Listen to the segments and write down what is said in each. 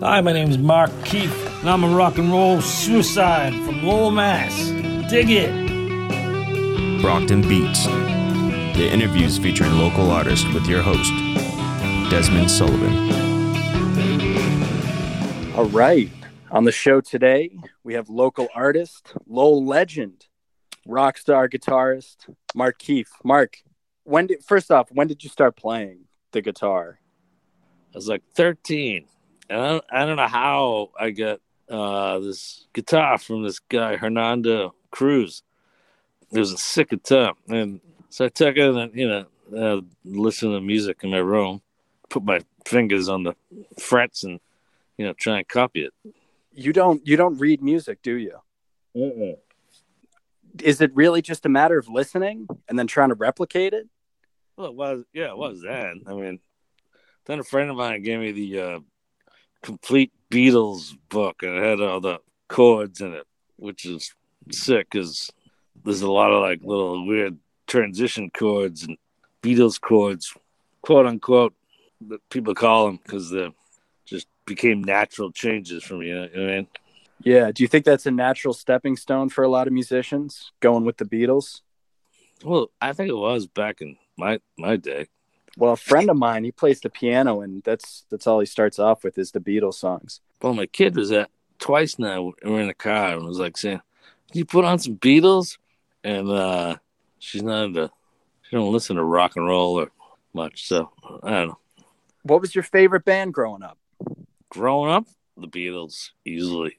Hi, my name is Mark Keefe, and I'm a rock and roll suicide from Lowell, Mass. Dig it. Brockton Beats. The interviews featuring local artists with your host, Desmond Sullivan. All right. On the show today, we have local artist, Lowell legend, rock star guitarist, Mark Keefe. Mark, when did first off, when did you start playing the guitar? I was like 13, and I don't, I don't know how I got uh, this guitar from this guy Hernando Cruz. It was a sick guitar, and so I took it and you know uh, listen to music in my room, put my fingers on the frets, and you know try and copy it. You don't you don't read music, do you? Mm-mm. Is it really just a matter of listening and then trying to replicate it? Well, it was yeah, it was then. I mean, then a friend of mine gave me the uh, complete Beatles book, and it had all the chords in it, which is sick because there's a lot of like little weird transition chords and Beatles chords, quote unquote, that people call them because they just became natural changes for me. You know what I mean? Yeah. Do you think that's a natural stepping stone for a lot of musicians going with the Beatles? Well, I think it was back in my my day. Well, a friend of mine, he plays the piano, and that's that's all he starts off with is the Beatles songs. Well, my kid was at twice now. We were in the car and was like saying, "Can you put on some Beatles?" And uh, she's not into, she don't listen to rock and roll or much. So I don't know. What was your favorite band growing up? Growing up, the Beatles easily.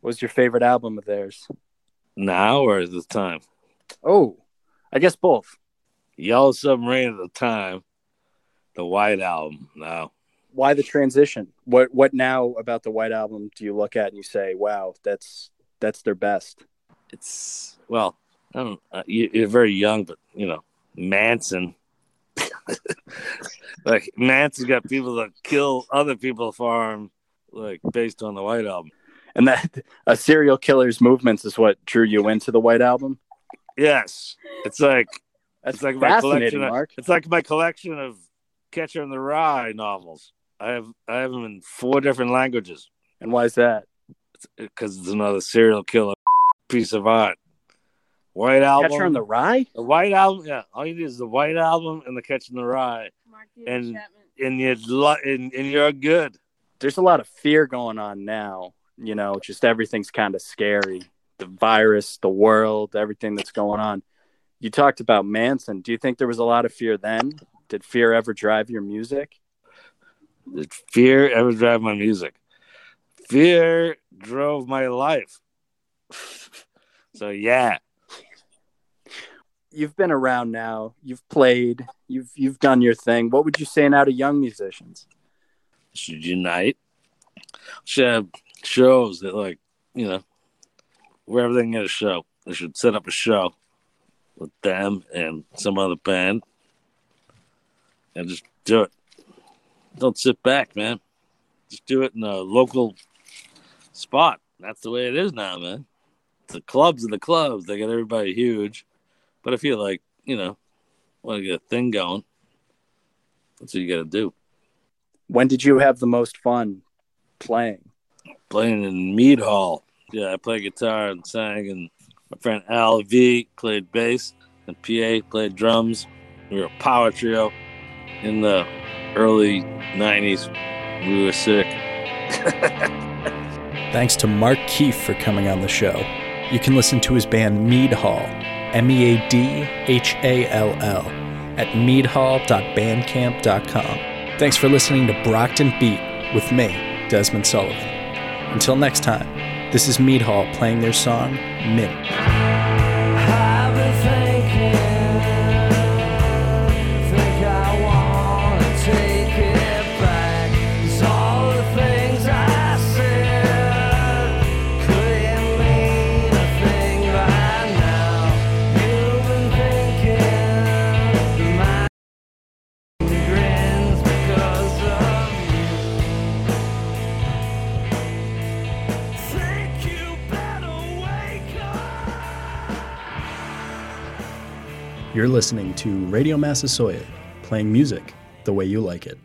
What was your favorite album of theirs? Now or at the time, Oh, I guess both. Yellow Submarine at the time, the White Album now. Why the transition? What what now about the White Album do you look at and you say, "Wow, that's that's their best"? It's well, I don't. Uh, you, you're very young, but you know Manson. like Manson's got people that kill other people for him, like based on the White Album. And that a serial killer's movements is what drew you into the White Album. Yes, it's like That's it's like my collection. Of, Mark. it's like my collection of Catcher in the Rye novels. I have I have them in four different languages And why is that? because it's another serial killer piece of art. White Album, Catcher in the Rye. the White Album. Yeah, all you need is the White Album and the Catcher in the Rye, Mark And- and you're and, and you're good. There's a lot of fear going on now. You know, just everything's kind of scary. The virus, the world, everything that's going on. You talked about Manson. Do you think there was a lot of fear then? Did fear ever drive your music? Did fear ever drive my music? Fear drove my life. so yeah, You've been around now. You've played. You've you've done your thing. What would you say now to young musicians? should unite. Should have shows that like you know wherever they can get a show. They should set up a show with them and some other band and just do it. Don't sit back, man. Just do it in a local spot. That's the way it is now, man. The clubs are the clubs. They got everybody huge. But I feel like, you know, want to get a thing going. That's what you got to do. When did you have the most fun playing? playing in Meadhall. Yeah, I played guitar and sang, and my friend Al V played bass, and PA played drums. We were a power trio in the early 90s. We were sick. Thanks to Mark Keefe for coming on the show. You can listen to his band Meadhall, M E A D H A L L, at meadhall.bandcamp.com. Thanks for listening to Brockton Beat with me, Desmond Sullivan. Until next time, this is Meadhall playing their song, Mint. You're listening to Radio Massasoit, playing music the way you like it.